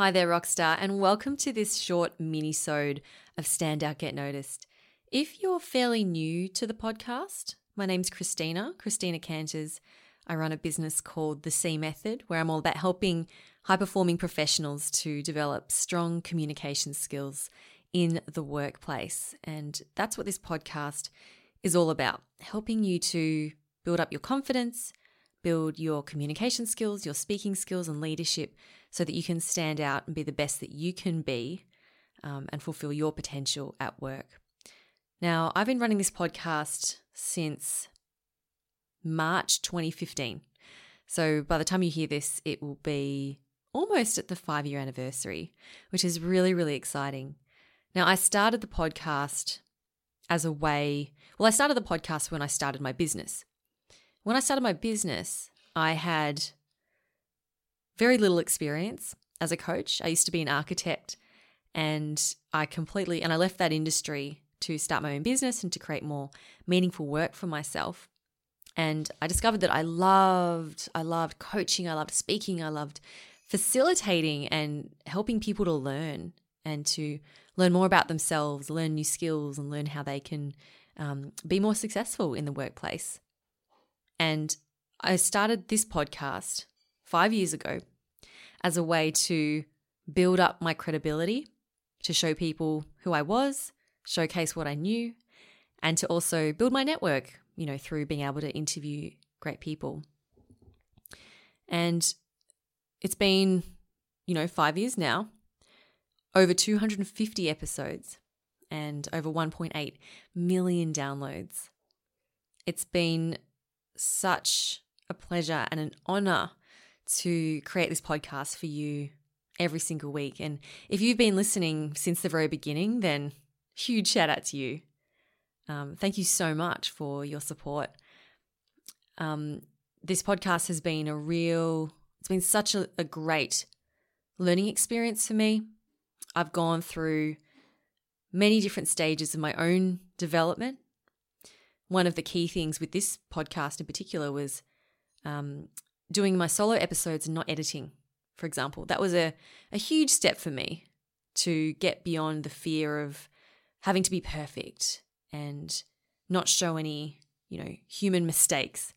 Hi there, Rockstar, and welcome to this short mini-sode of Stand Out Get Noticed. If you're fairly new to the podcast, my name's Christina, Christina Canters. I run a business called The C Method, where I'm all about helping high-performing professionals to develop strong communication skills in the workplace. And that's what this podcast is all about, helping you to build up your confidence, build your communication skills, your speaking skills, and leadership so that you can stand out and be the best that you can be um, and fulfill your potential at work. Now, I've been running this podcast since March 2015. So by the time you hear this, it will be almost at the five year anniversary, which is really, really exciting. Now, I started the podcast as a way, well, I started the podcast when I started my business. When I started my business, I had very little experience as a coach. I used to be an architect and I completely and I left that industry to start my own business and to create more meaningful work for myself. And I discovered that I loved I loved coaching, I loved speaking, I loved facilitating and helping people to learn and to learn more about themselves, learn new skills, and learn how they can um, be more successful in the workplace. And I started this podcast five years ago as a way to build up my credibility, to show people who I was, showcase what I knew, and to also build my network, you know, through being able to interview great people. And it's been, you know, five years now, over 250 episodes, and over 1.8 million downloads. It's been such a pleasure and an honor to create this podcast for you every single week. And if you've been listening since the very beginning, then huge shout out to you. Um, thank you so much for your support. Um, this podcast has been a real, it's been such a, a great learning experience for me. I've gone through many different stages of my own development one of the key things with this podcast in particular was um, doing my solo episodes and not editing, for example. That was a, a huge step for me to get beyond the fear of having to be perfect and not show any, you know, human mistakes.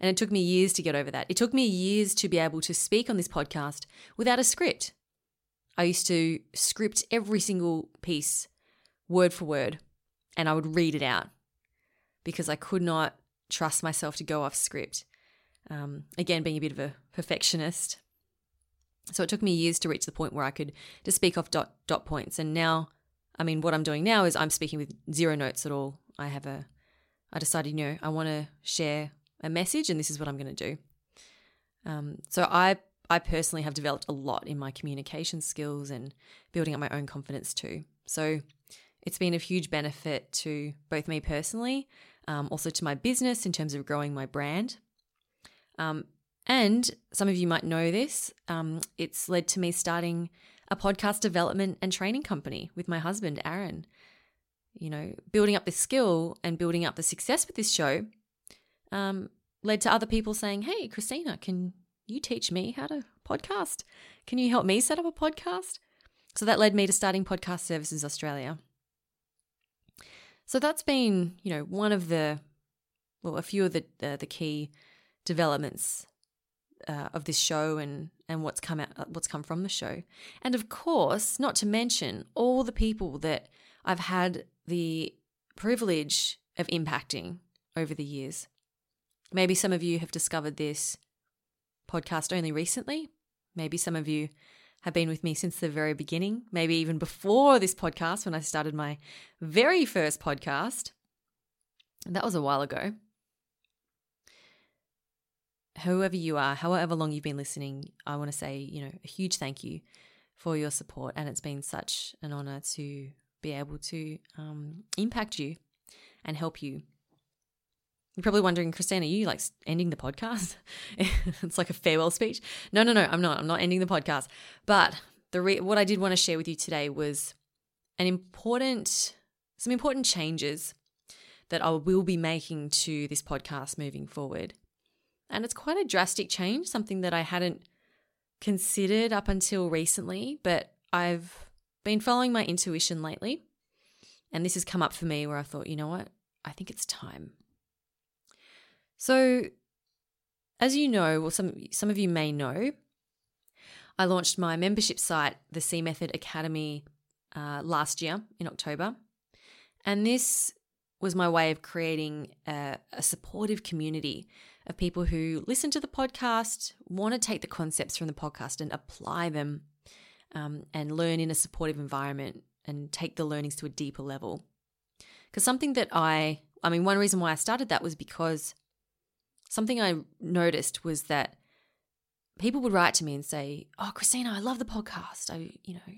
And it took me years to get over that. It took me years to be able to speak on this podcast without a script. I used to script every single piece, word for word, and I would read it out because I could not trust myself to go off script. Um, again, being a bit of a perfectionist. So it took me years to reach the point where I could just speak off dot dot points. And now, I mean, what I'm doing now is I'm speaking with zero notes at all. I have a, I decided, you know, I want to share a message, and this is what I'm going to do. Um, so I, I personally have developed a lot in my communication skills and building up my own confidence too. So it's been a huge benefit to both me personally um, also to my business in terms of growing my brand. Um, and some of you might know this, um, it's led to me starting a podcast development and training company with my husband, Aaron. You know, building up this skill and building up the success with this show um, led to other people saying, Hey, Christina, can you teach me how to podcast? Can you help me set up a podcast? So that led me to starting Podcast Services Australia. So that's been, you know, one of the, well, a few of the uh, the key developments uh, of this show and and what's come out, uh, what's come from the show, and of course, not to mention all the people that I've had the privilege of impacting over the years. Maybe some of you have discovered this podcast only recently. Maybe some of you have been with me since the very beginning, maybe even before this podcast when I started my very first podcast. That was a while ago. Whoever you are, however long you've been listening, I want to say, you know, a huge thank you for your support. And it's been such an honor to be able to um, impact you and help you you're probably wondering, Christine, are you like ending the podcast? it's like a farewell speech. No, no, no, I'm not. I'm not ending the podcast. But the re- what I did want to share with you today was an important, some important changes that I will be making to this podcast moving forward. And it's quite a drastic change, something that I hadn't considered up until recently, but I've been following my intuition lately. And this has come up for me where I thought, you know what? I think it's time. So, as you know, well, some some of you may know, I launched my membership site, the C Method Academy, uh, last year in October, and this was my way of creating a, a supportive community of people who listen to the podcast, want to take the concepts from the podcast and apply them, um, and learn in a supportive environment and take the learnings to a deeper level. Because something that I, I mean, one reason why I started that was because something I noticed was that people would write to me and say, "Oh, Christina, I love the podcast. I, you know,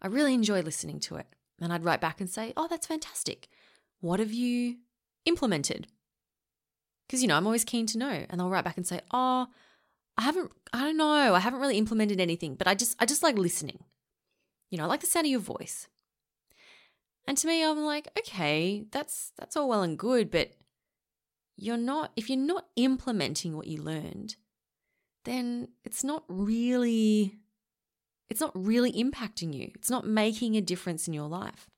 I really enjoy listening to it." And I'd write back and say, "Oh, that's fantastic. What have you implemented?" Because you know, I'm always keen to know. And they'll write back and say, "Oh, I haven't I don't know. I haven't really implemented anything, but I just I just like listening. You know, I like the sound of your voice." And to me, I'm like, "Okay, that's that's all well and good, but you're not if you're not implementing what you learned, then it's not really it's not really impacting you. It's not making a difference in your life.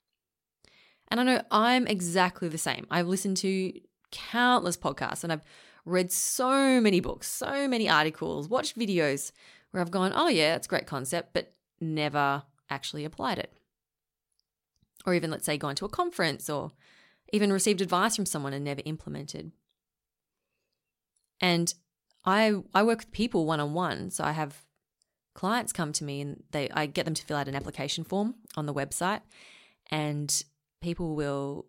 And I know I'm exactly the same. I've listened to countless podcasts and I've read so many books, so many articles, watched videos where I've gone, oh, yeah, that's a great concept, but never actually applied it. Or even, let's say, gone to a conference or even received advice from someone and never implemented. And I I work with people one on one, so I have clients come to me and they I get them to fill out an application form on the website, and people will.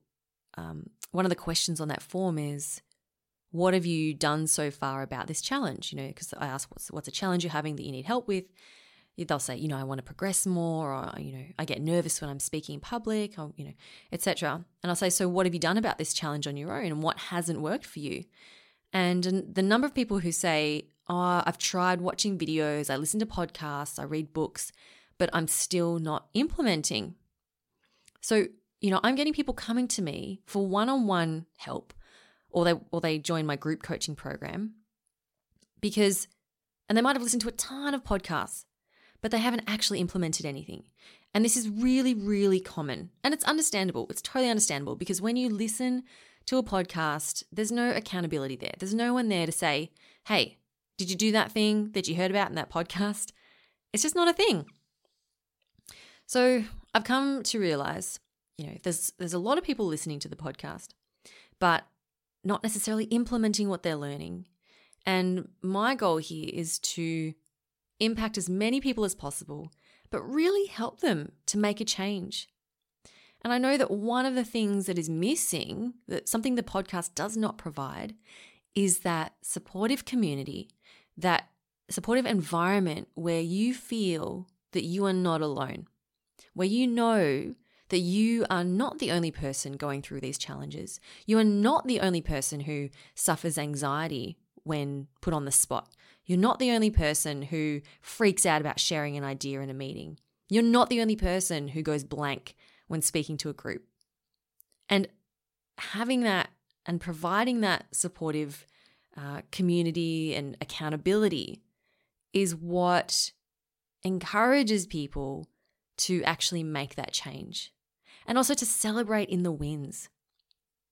Um, one of the questions on that form is, "What have you done so far about this challenge?" You know, because I ask, "What's what's a challenge you're having that you need help with?" They'll say, "You know, I want to progress more," or you know, "I get nervous when I'm speaking in public," or you know, etc. And I'll say, "So, what have you done about this challenge on your own, and what hasn't worked for you?" And the number of people who say, Oh, I've tried watching videos, I listen to podcasts, I read books, but I'm still not implementing. So, you know, I'm getting people coming to me for one on one help or they, or they join my group coaching program because, and they might have listened to a ton of podcasts, but they haven't actually implemented anything. And this is really, really common. And it's understandable. It's totally understandable because when you listen to a podcast, there's no accountability there. There's no one there to say, hey, did you do that thing that you heard about in that podcast? It's just not a thing. So I've come to realize, you know, there's there's a lot of people listening to the podcast, but not necessarily implementing what they're learning. And my goal here is to impact as many people as possible, but really help them to make a change. And I know that one of the things that is missing, that something the podcast does not provide, is that supportive community, that supportive environment where you feel that you are not alone, where you know that you are not the only person going through these challenges. You are not the only person who suffers anxiety when put on the spot. You're not the only person who freaks out about sharing an idea in a meeting. You're not the only person who goes blank when speaking to a group. And having that and providing that supportive uh, community and accountability is what encourages people to actually make that change and also to celebrate in the wins.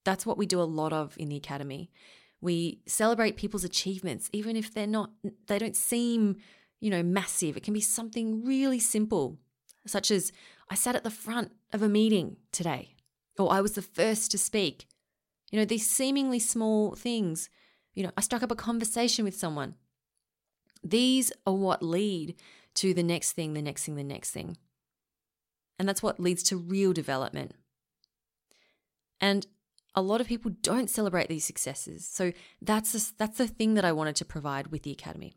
That's what we do a lot of in the academy. We celebrate people's achievements, even if they're not, they don't seem, you know, massive. It can be something really simple, such as I sat at the front of a meeting today, or I was the first to speak. You know, these seemingly small things. You know, I struck up a conversation with someone. These are what lead to the next thing, the next thing, the next thing. And that's what leads to real development. And a lot of people don't celebrate these successes. So that's a, that's the thing that I wanted to provide with the academy.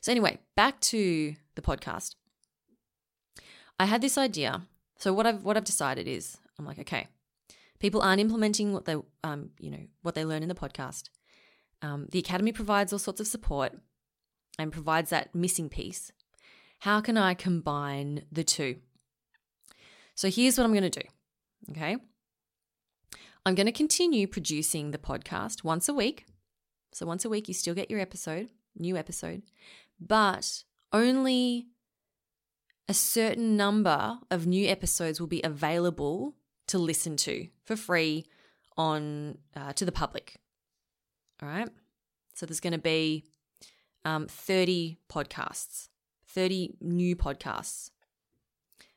So anyway, back to the podcast. I had this idea. So what I've what I've decided is I'm like, okay, people aren't implementing what they um, you know, what they learn in the podcast. Um, the academy provides all sorts of support and provides that missing piece. How can I combine the two? So here's what I'm going to do. Okay. I'm going to continue producing the podcast once a week. So once a week, you still get your episode, new episode, but only a certain number of new episodes will be available to listen to for free on uh, to the public. All right. So there's going to be um, 30 podcasts, 30 new podcasts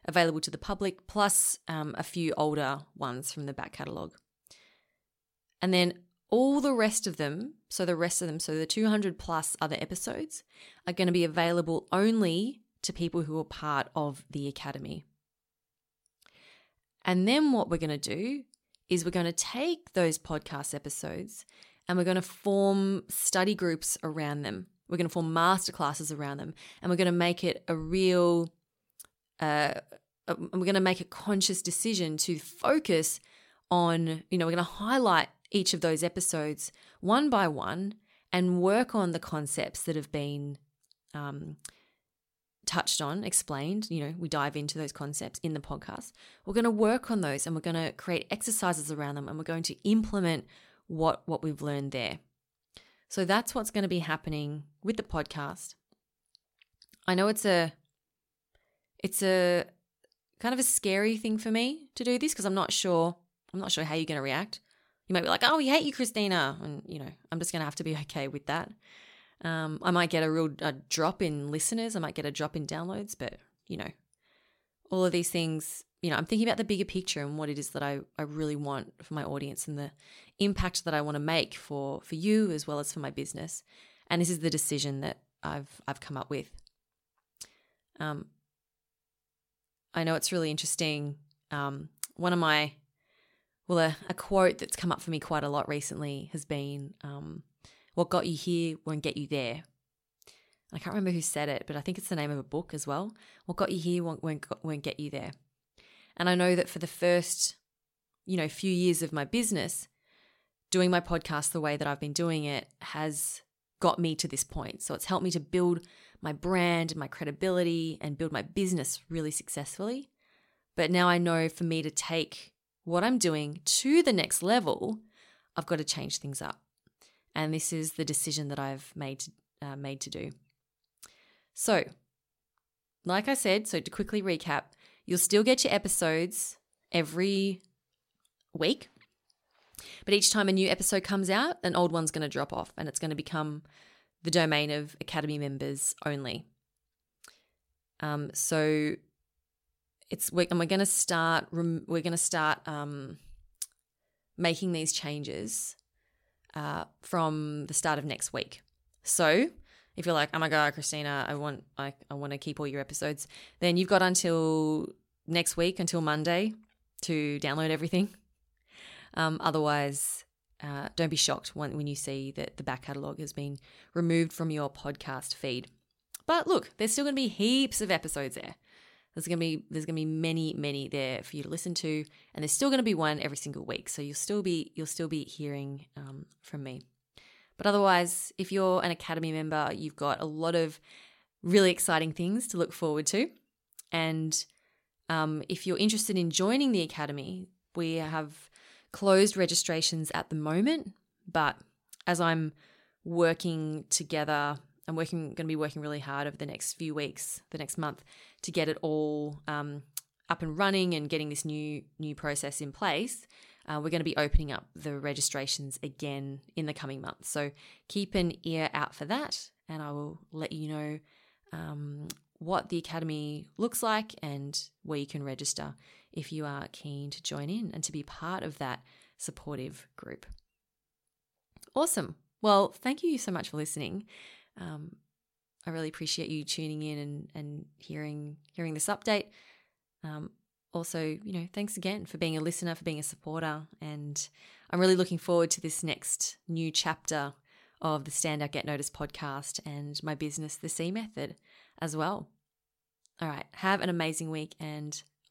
available to the public, plus um, a few older ones from the back catalogue. And then all the rest of them, so the rest of them, so the 200 plus other episodes, are going to be available only to people who are part of the Academy. And then what we're going to do is we're going to take those podcast episodes and we're going to form study groups around them. We're going to form masterclasses around them and we're going to make it a real, uh, we're going to make a conscious decision to focus on, you know, we're going to highlight each of those episodes one by one and work on the concepts that have been um, touched on, explained. You know, we dive into those concepts in the podcast. We're going to work on those and we're going to create exercises around them and we're going to implement what what we've learned there. So that's what's going to be happening with the podcast. I know it's a it's a kind of a scary thing for me to do this because I'm not sure I'm not sure how you're going to react. You might be like, "Oh, we hate you, Christina," and you know, I'm just going to have to be okay with that. Um, I might get a real a drop in listeners. I might get a drop in downloads, but you know, all of these things. You know, I'm thinking about the bigger picture and what it is that I, I really want for my audience and the impact that I want to make for for you as well as for my business. And this is the decision that I've I've come up with. Um, I know it's really interesting. Um, one of my well, a, a, quote that's come up for me quite a lot recently has been, um, "What got you here won't get you there." I can't remember who said it, but I think it's the name of a book as well. What got you here won't, won't, won't get you there. And I know that for the first, you know, few years of my business, doing my podcast the way that I've been doing it has got me to this point. So it's helped me to build my brand and my credibility and build my business really successfully. But now I know for me to take what I'm doing to the next level, I've got to change things up. And this is the decision that I've made to, uh, made to do. So, like I said, so to quickly recap, you'll still get your episodes every week. But each time a new episode comes out, an old one's going to drop off and it's going to become the domain of Academy members only. Um, so it's we're, and we're going to start we're going to start um, making these changes uh, from the start of next week. So if you're like, oh my god, Christina, I want I, I want to keep all your episodes, then you've got until next week, until Monday, to download everything. Um, otherwise, uh, don't be shocked when, when you see that the back catalogue has been removed from your podcast feed. But look, there's still going to be heaps of episodes there. There's gonna be there's gonna be many many there for you to listen to, and there's still gonna be one every single week. So you'll still be you'll still be hearing um, from me. But otherwise, if you're an Academy member, you've got a lot of really exciting things to look forward to. And um, if you're interested in joining the Academy, we have closed registrations at the moment. But as I'm working together, I'm working going to be working really hard over the next few weeks, the next month, to get it all um, up and running and getting this new new process in place. Uh, we're going to be opening up the registrations again in the coming months. So keep an ear out for that, and I will let you know um, what the Academy looks like and where you can register if you are keen to join in and to be part of that supportive group. Awesome. Well, thank you so much for listening. Um, I really appreciate you tuning in and, and hearing hearing this update. Um, also, you know, thanks again for being a listener, for being a supporter. And I'm really looking forward to this next new chapter of the Stand Out Get Noticed podcast and my business, The C Method, as well. All right, have an amazing week, and